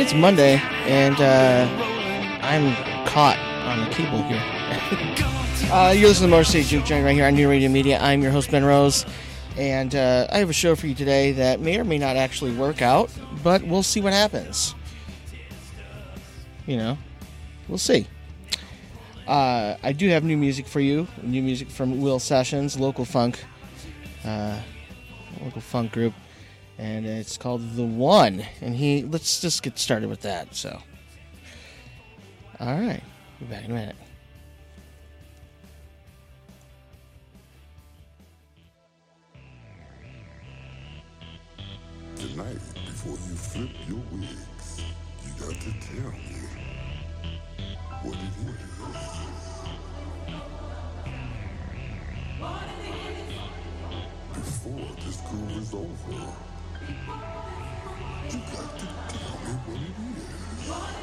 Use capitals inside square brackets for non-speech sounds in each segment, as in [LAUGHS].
It's Monday, and uh, I'm caught on the cable here. [LAUGHS] uh, you're listening to Motor City Juke Joint right here on New Radio Media. I'm your host, Ben Rose, and uh, I have a show for you today that may or may not actually work out, but we'll see what happens. You know, we'll see. Uh, I do have new music for you, new music from Will Sessions, local funk, uh, local funk group, and it's called The One. And he, let's just get started with that. So, all right, be back in a minute. Tonight, before you flip your wigs, you got to tell me what it is. Before this groove is over, you got to tell me what it is.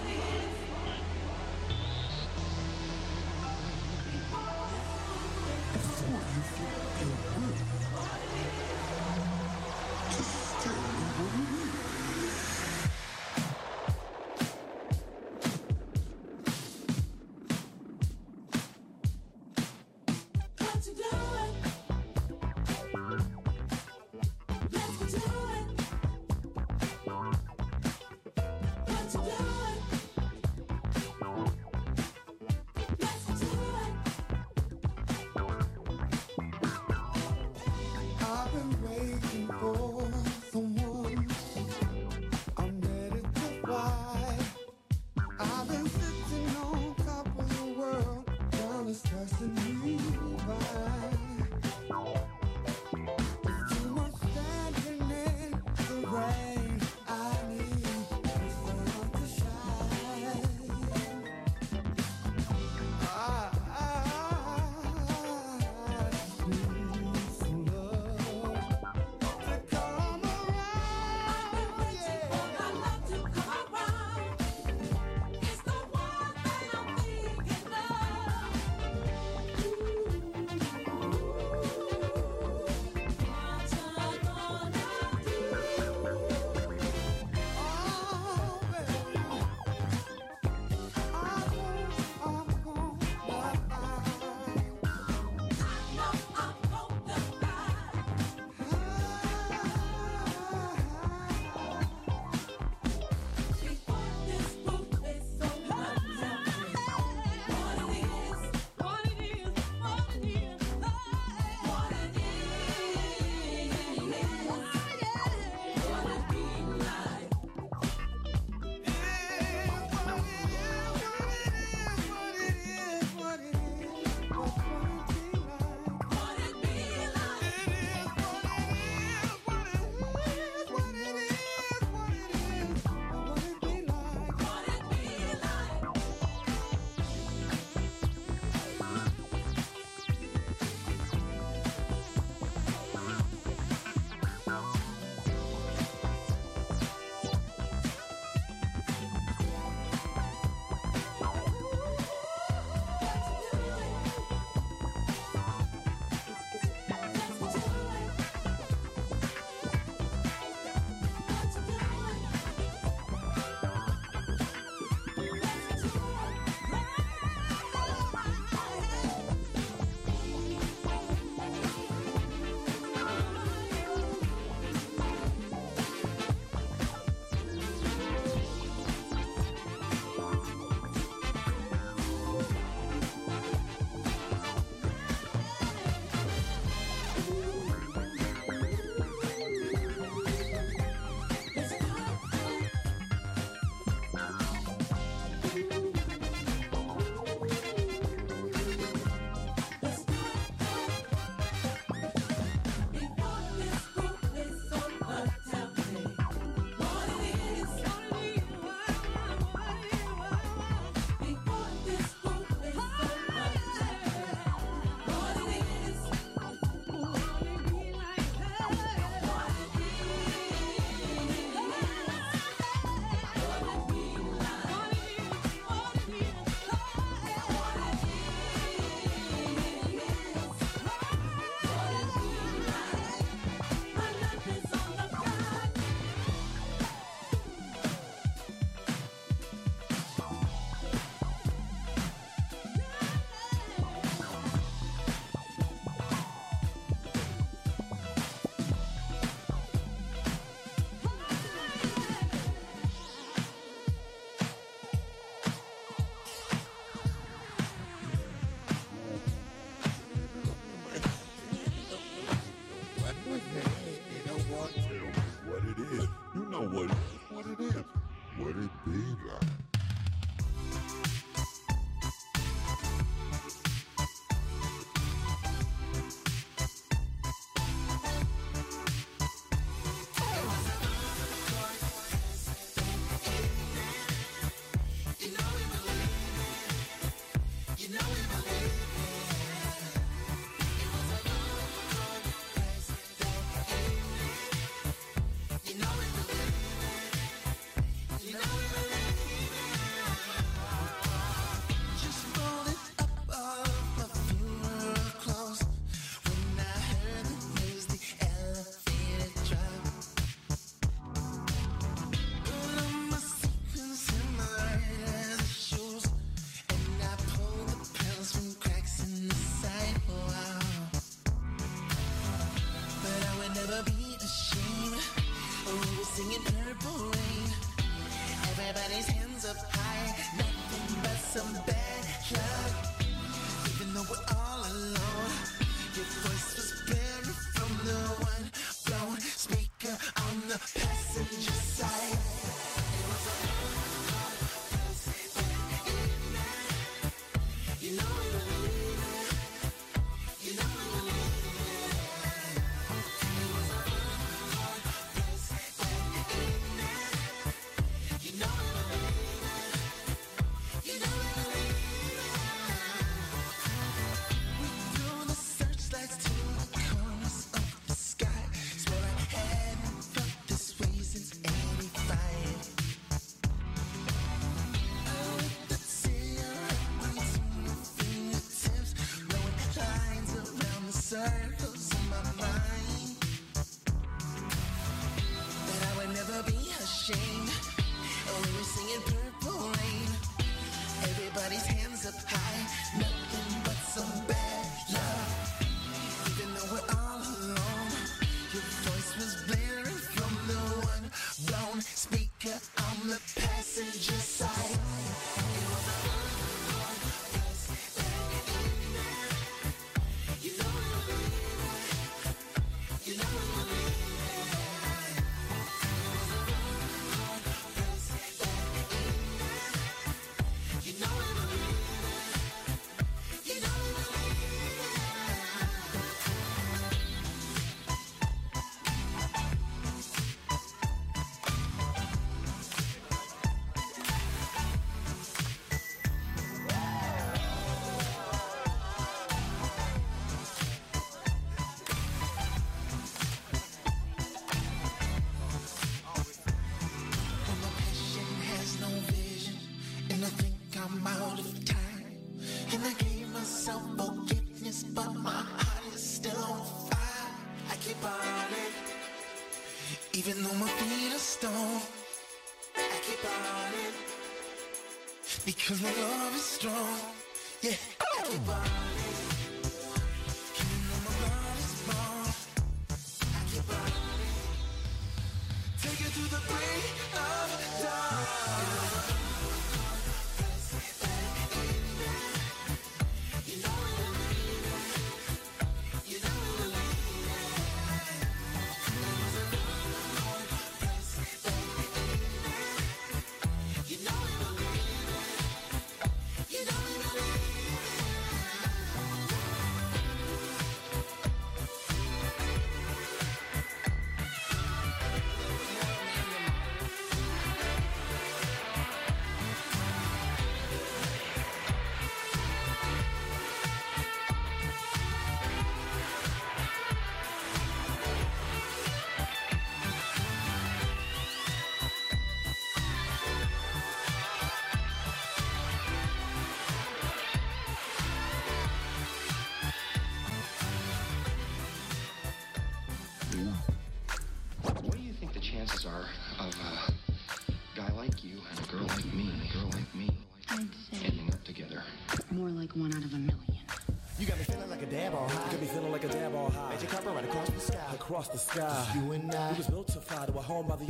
Even though my feet are stone, I keep on it. Because my love is strong, yeah, I keep on it.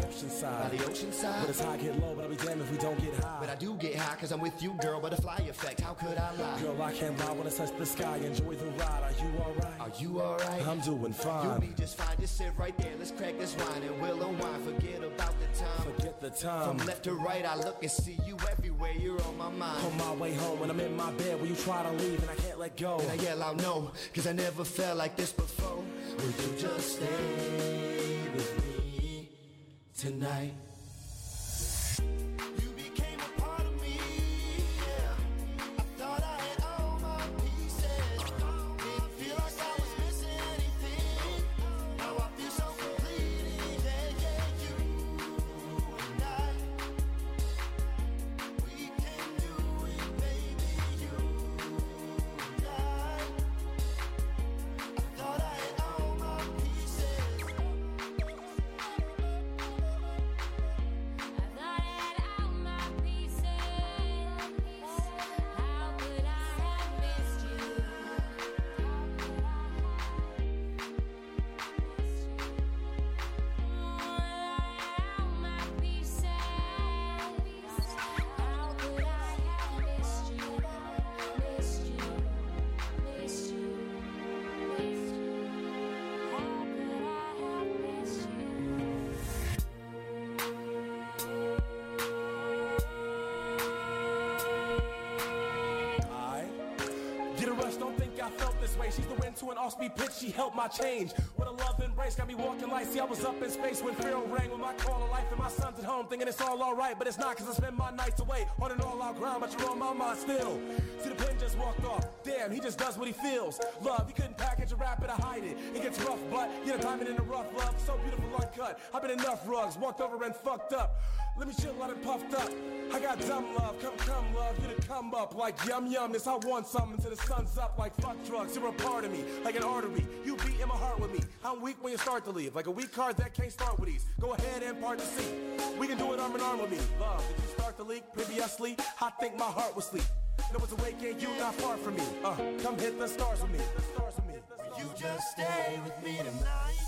Ocean side. By the ocean side. But it's high, get low, but I'll be damned if we don't get high. But I do get high cause I'm with you, girl. Butterfly effect, how could I lie? Girl, I can't lie when I touch the sky. Enjoy the ride. Are you alright? Are you alright? I'm doing fine. You'll be just fine. Just sit right there. Let's crack this wine and we'll unwind. Forget about the time. Forget the time. From left to right, I look and see you everywhere. You're on my mind. On my way home when I'm in my bed, will you try to leave and I can't let go? And I yell out no, cause I never felt like this before. Will you just stay tonight? She helped my change. What a love embrace, got me walking like, see I was up in space when fear rang with my call of life and my son's at home, thinking it's all alright, but it's not cause I spend my nights away on an all-out grind, but you're on my mind still. See the just off, damn, he just does what he feels. Love, he couldn't package a rap it or hide it. It gets rough, but you know, diamond in the rough, love, so beautiful, uncut. I've been enough rugs, walked over and fucked up. Let me chill out and puffed up. I got dumb love, come come love, you to come up like yum yum. This I want something till the sun's up like fuck drugs. You're a part of me, like an artery. You beat in my heart with me. I'm weak when you start to leave, like a weak card that can't start with ease. Go ahead and part the seat. We can do it arm in arm with me. Love, did you start to leak previously? I think my heart was sleep. No one's awake and you not far from me. Uh, come hit the stars with me. The stars with me. You just stay with me tonight.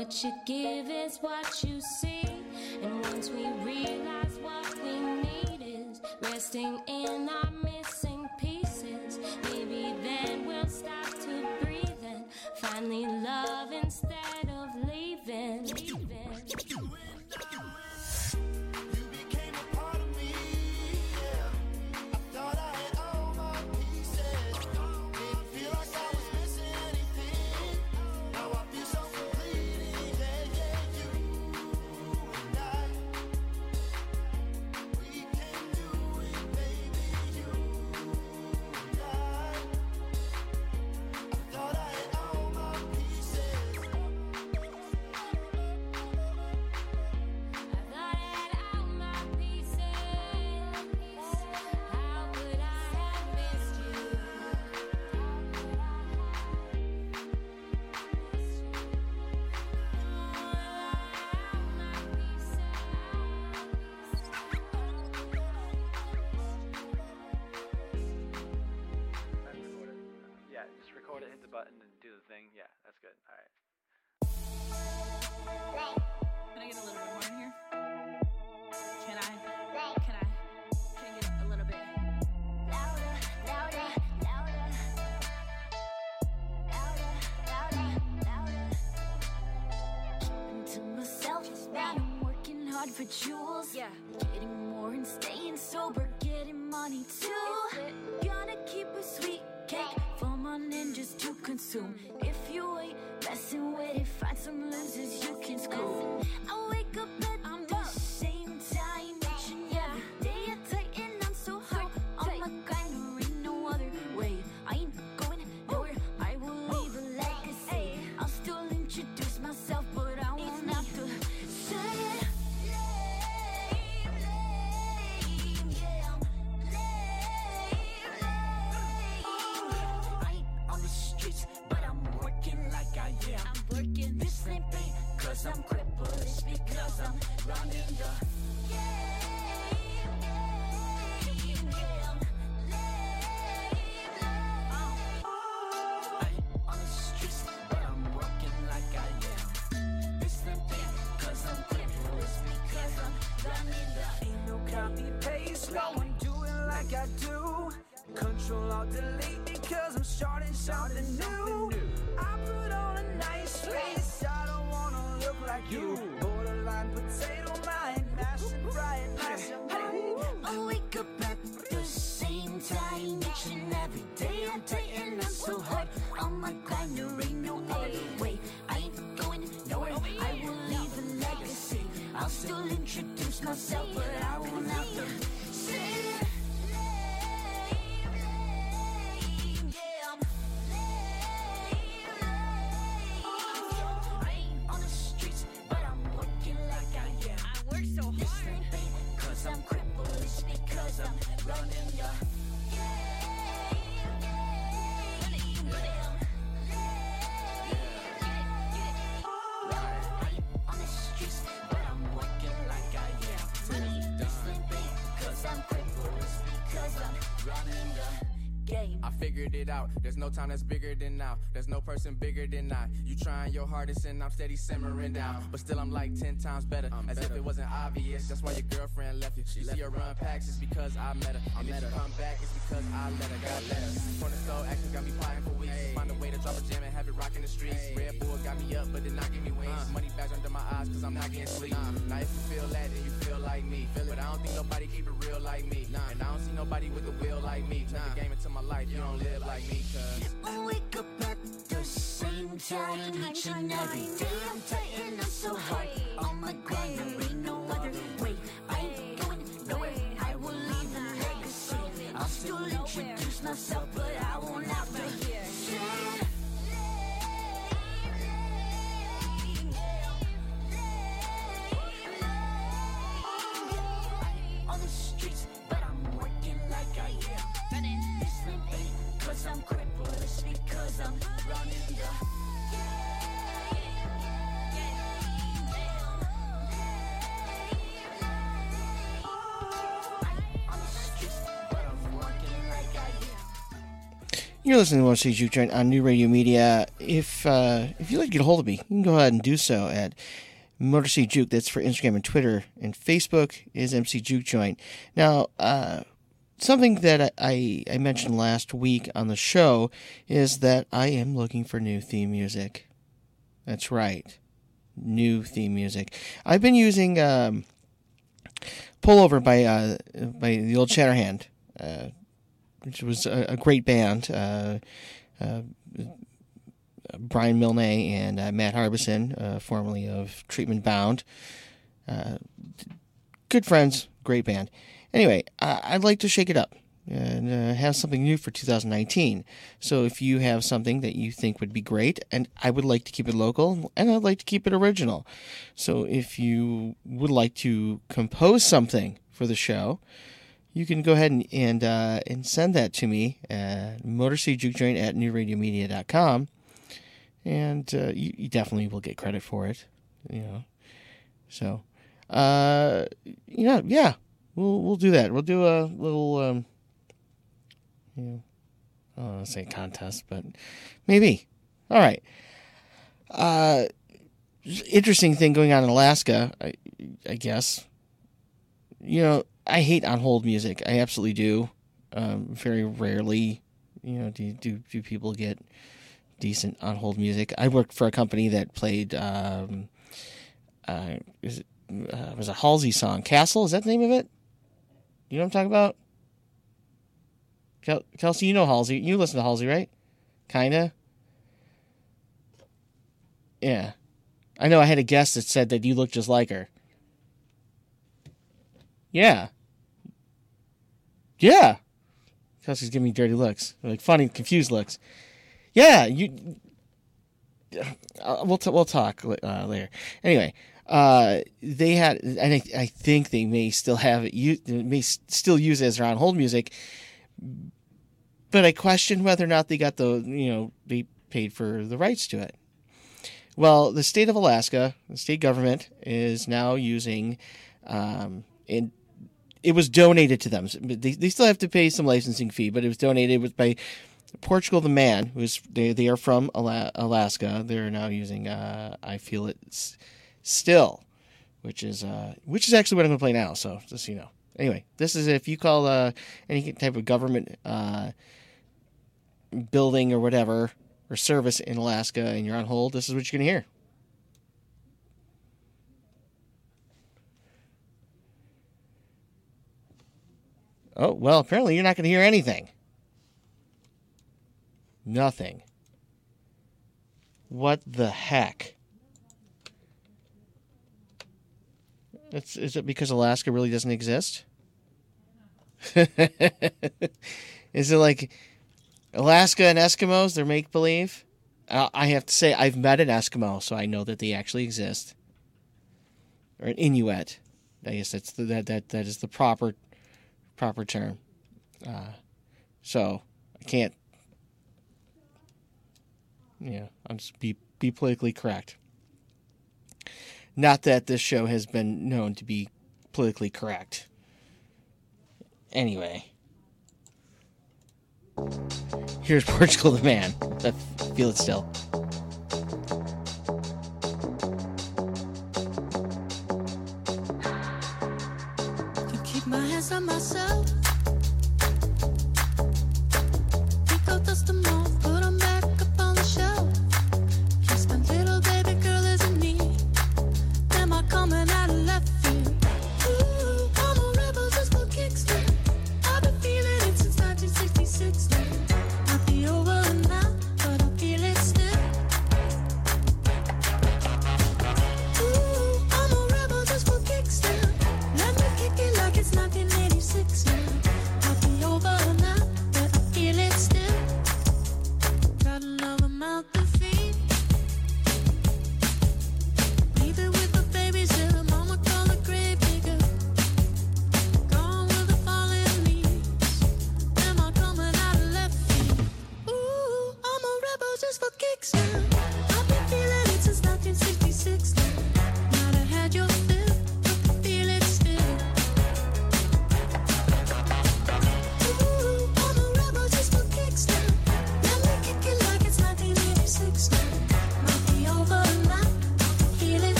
What you give is what you see. And once we realize what we need is resting in our missing pieces, maybe then we'll stop to breathe and finally love instead it like I do. Control alt delete because I'm starting something new. I put on a nice face, I don't wanna look like you. Borderline potato mind, mashing right, mashing right. I wake up at the same time each and every day. I'm tighten, I'm so hard on my grind. There ain't no other way. I ain't going nowhere. I will leave a legacy. I'll still introduce myself, running the game. I figured it out. There's no time that's bigger than now. There's no person bigger than I. You trying your hardest and I'm steady simmering down. But still, I'm like 10 times better. As if it wasn't obvious. That's why your girlfriend left you. She see her run packs, it's because I met her. And if she come back, it's because I let her. God let her. Corner store action got me plotting for weeks. Find a way to drop a jam and have it rocking the streets. Red Bull got me up, but did not give me wings. Uh. Money bags under my eyes, cause I'm not getting sleep. Uh. Now, if you feel that, then you feel like me. Feel But I don't think nobody keep it real like me. And I don't see nobody with a will like me. Turn the game into my life, you don't live like me, cause. I wake up at the same time each and every day. I'm tighten, I'm so hard on oh my grind. There ain't no other way. I ain't going nowhere. I will leave a legacy. I'll still introduce myself, but I won't have You're listening to Motor City Juke Joint on New Radio Media. If uh, if you'd like to get a hold of me, you can go ahead and do so at Motor City Juke. That's for Instagram and Twitter, and Facebook is MC Juke Joint. Now, uh, something that I, I mentioned last week on the show is that I am looking for new theme music. That's right, new theme music. I've been using um, Pullover by uh, by the old Shatterhand. Uh, which was a, a great band. Uh, uh, Brian Milne and uh, Matt Harbison, uh, formerly of Treatment Bound. Good friends, great band. Anyway, I'd like to shake it up and uh, have something new for 2019. So if you have something that you think would be great, and I would like to keep it local, and I'd like to keep it original. So if you would like to compose something for the show, you can go ahead and and, uh, and send that to me at motorcityjukejoint at newradiomedia.com. And uh, you, you definitely will get credit for it, you know. So, uh, yeah, yeah, we'll we'll do that. We'll do a little, um, you know, I don't want to say contest, but maybe, All right. Uh, interesting thing going on in Alaska, I, I guess. You know, I hate on hold music. I absolutely do. Um, very rarely, you know, do, do do people get decent on hold music. I worked for a company that played. Um, uh, is it, uh, was a Halsey song. Castle is that the name of it? You know what I'm talking about? Kel- Kelsey, you know Halsey. You listen to Halsey, right? Kinda. Yeah. I know I had a guest that said that you look just like her. Yeah. Yeah. Kelsey's giving me dirty looks. Like funny, confused looks. Yeah, you. Uh, we'll t- we'll talk uh, later. Anyway, uh, they had, and I, I think they may still have it. May still use it as their on hold music, but I question whether or not they got the you know they paid for the rights to it. Well, the state of Alaska, the state government is now using, um, and it was donated to them. They, they still have to pay some licensing fee, but it was donated with by Portugal the Man, who's they they are from Alaska. They're now using uh, I feel it S- still, which is uh, which is actually what I'm going to play now. So just so you know. Anyway, this is if you call uh, any type of government uh, building or whatever or service in Alaska and you're on hold, this is what you're going to hear. Oh, well, apparently you're not going to hear anything. Nothing. What the heck? Is it because Alaska really doesn't exist? [LAUGHS] is it like Alaska and Eskimos, they're make believe? Uh, I have to say, I've met an Eskimo, so I know that they actually exist. Or an Inuit. I guess that's the, that, that, that is the proper proper term. Uh, so I can't. Yeah, I'll just be be politically correct. Not that this show has been known to be politically correct. Anyway, here's [LAUGHS] Portugal the Man. I feel it still.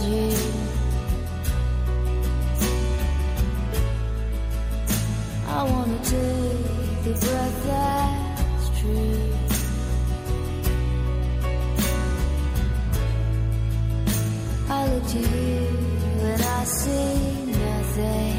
I wanna take the breath that's true. I look to you and I see nothing.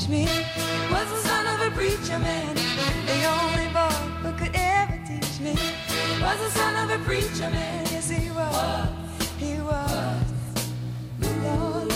teach me was the son of a preacher man. The only boy who could ever teach me was the son of a preacher man. Yes, he was. He was. The Lord.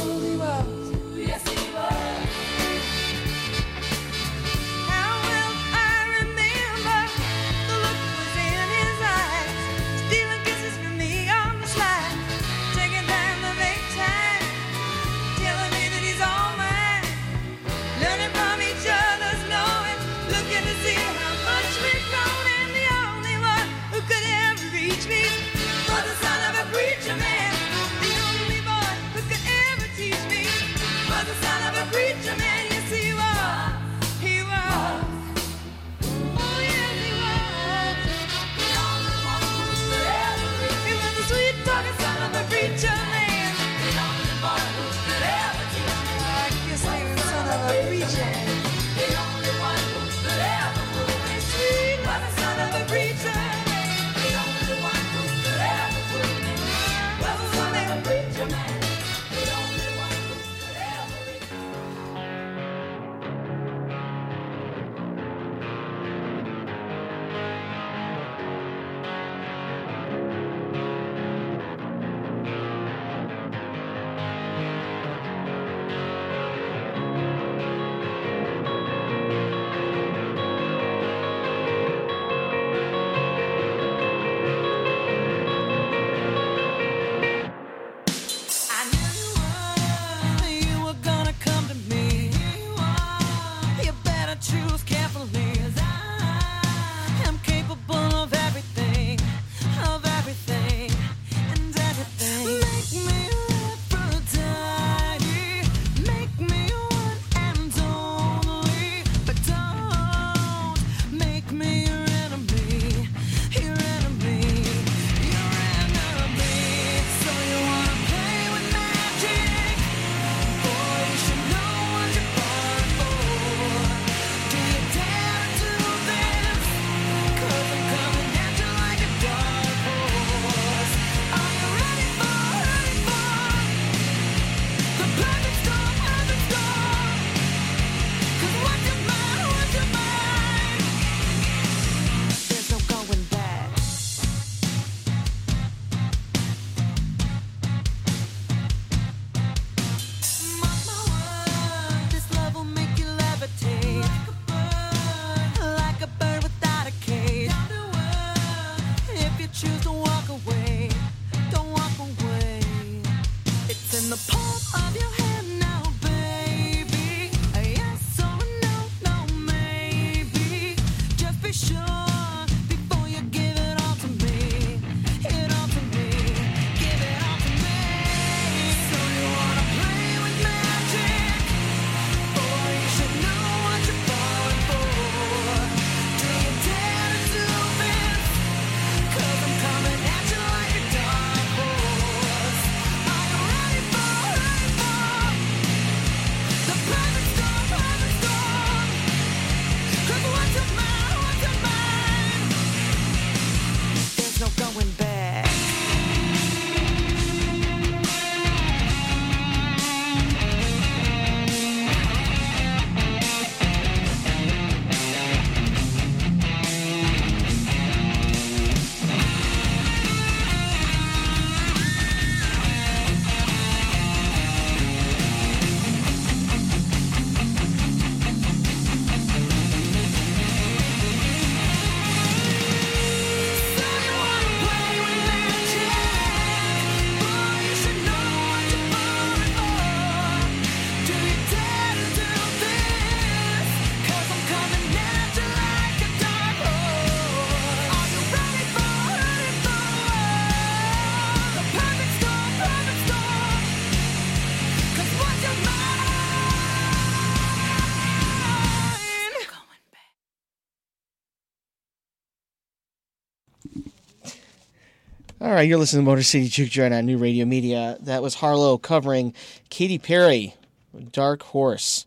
You're listening to Motor City Juke Joint on New Radio Media. That was Harlow covering Katy Perry, Dark Horse.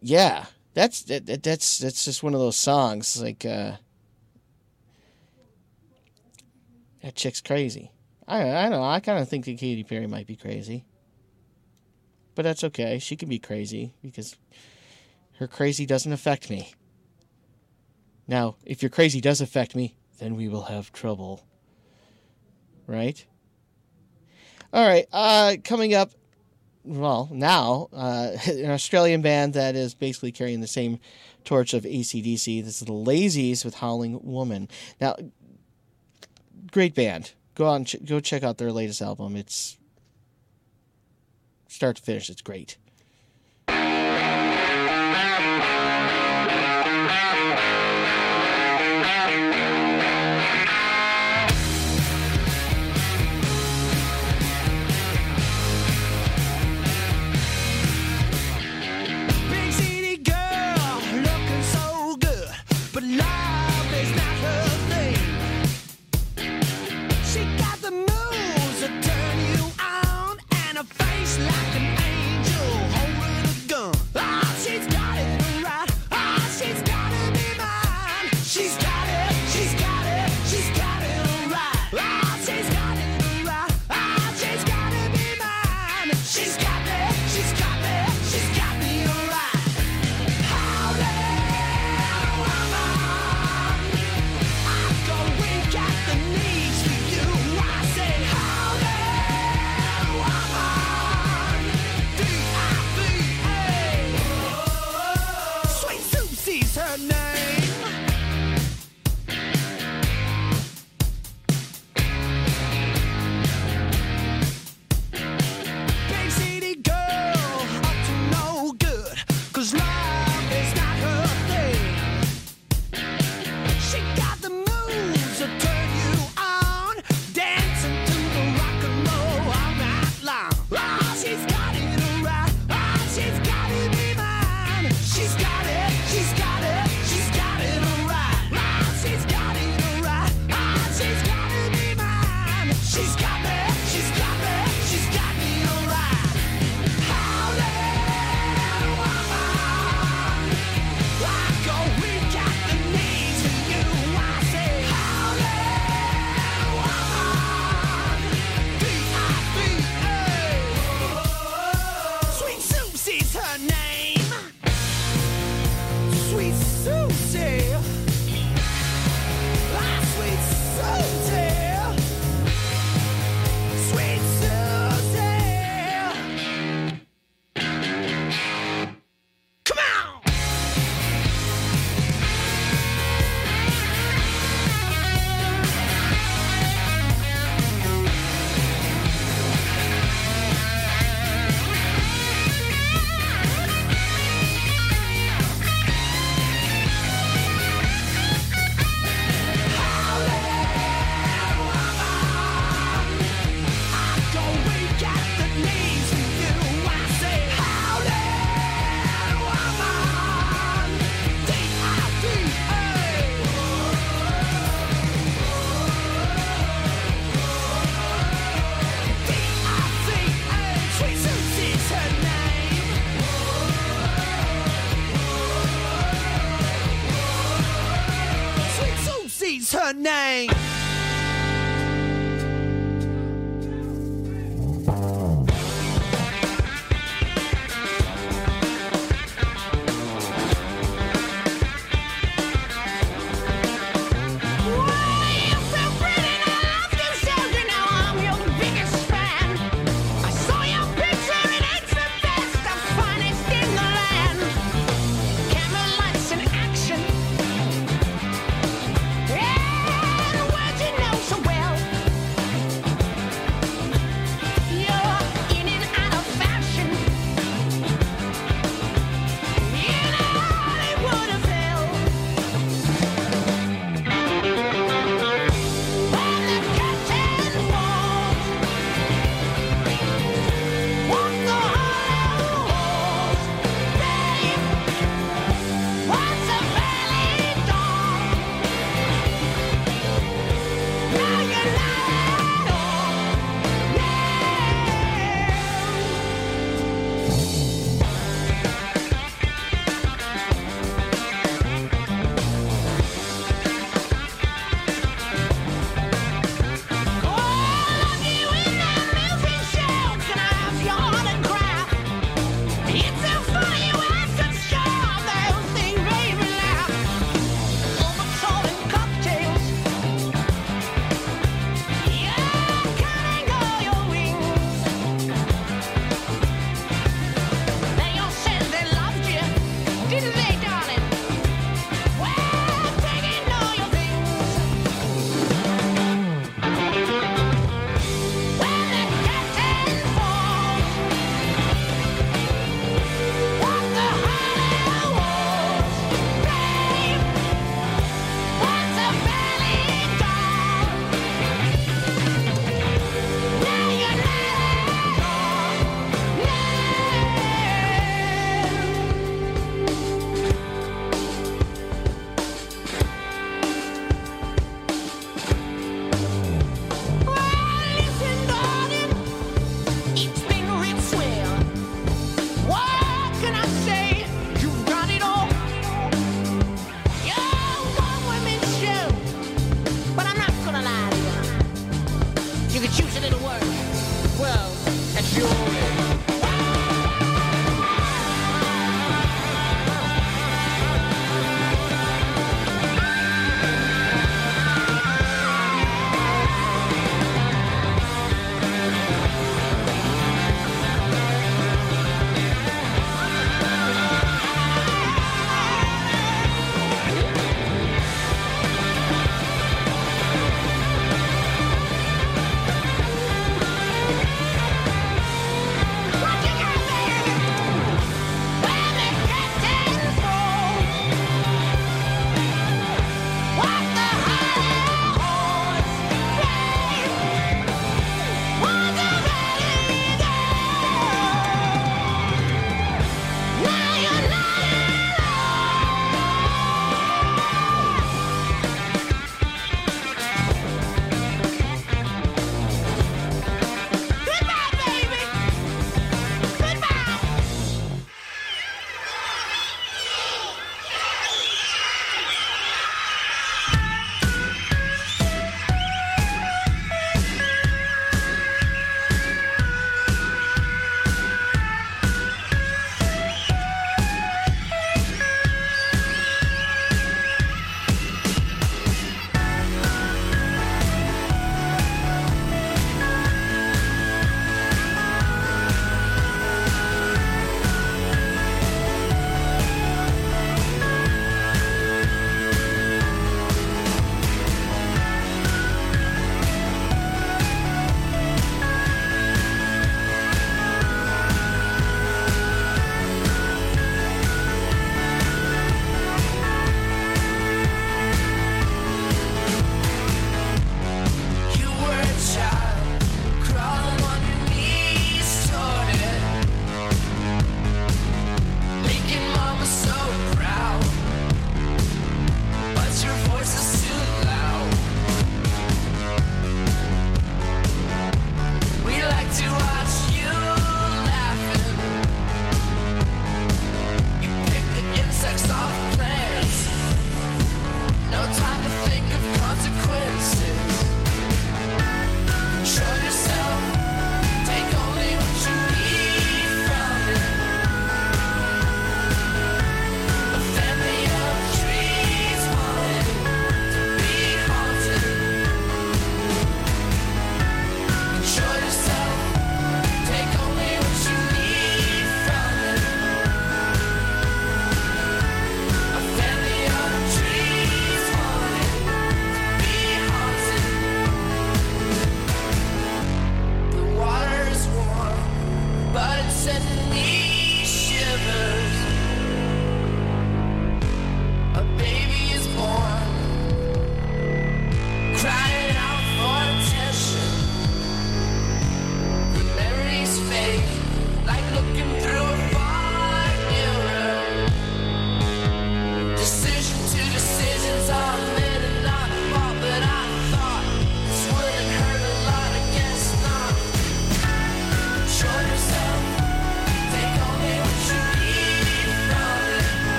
Yeah, that's that, that- that's that's just one of those songs. Like uh, that chick's crazy. I I know. I kind of think that Katy Perry might be crazy, but that's okay. She can be crazy because her crazy doesn't affect me. Now, if your crazy does affect me, then we will have trouble. Right? All right. Uh, coming up, well, now, uh, [LAUGHS] an Australian band that is basically carrying the same torch of ACDC. This is the Lazys with Howling Woman. Now, great band. Go on, ch- go check out their latest album. It's start to finish. It's great.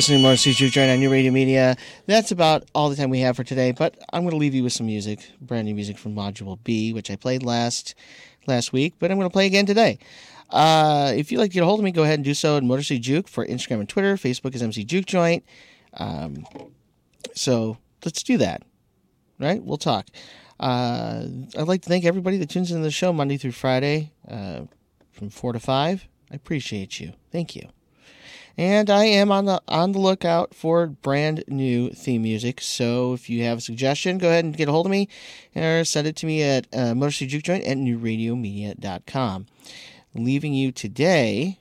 Listening to City Juke Joint on New Radio Media. That's about all the time we have for today, but I'm going to leave you with some music, brand new music from Module B, which I played last last week, but I'm going to play again today. Uh, if you'd like to get a hold of me, go ahead and do so at Motor City Juke for Instagram and Twitter. Facebook is MC Juke Joint. Um, so let's do that. Right? We'll talk. Uh, I'd like to thank everybody that tunes into the show Monday through Friday uh, from 4 to 5. I appreciate you. Thank you. And I am on the on the lookout for brand new theme music. So if you have a suggestion, go ahead and get a hold of me or send it to me at uh, Motor City Juke Joint at newradiomedia.com. Leaving you today,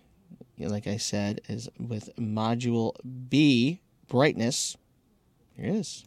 like I said, is with Module B, Brightness. Here it is.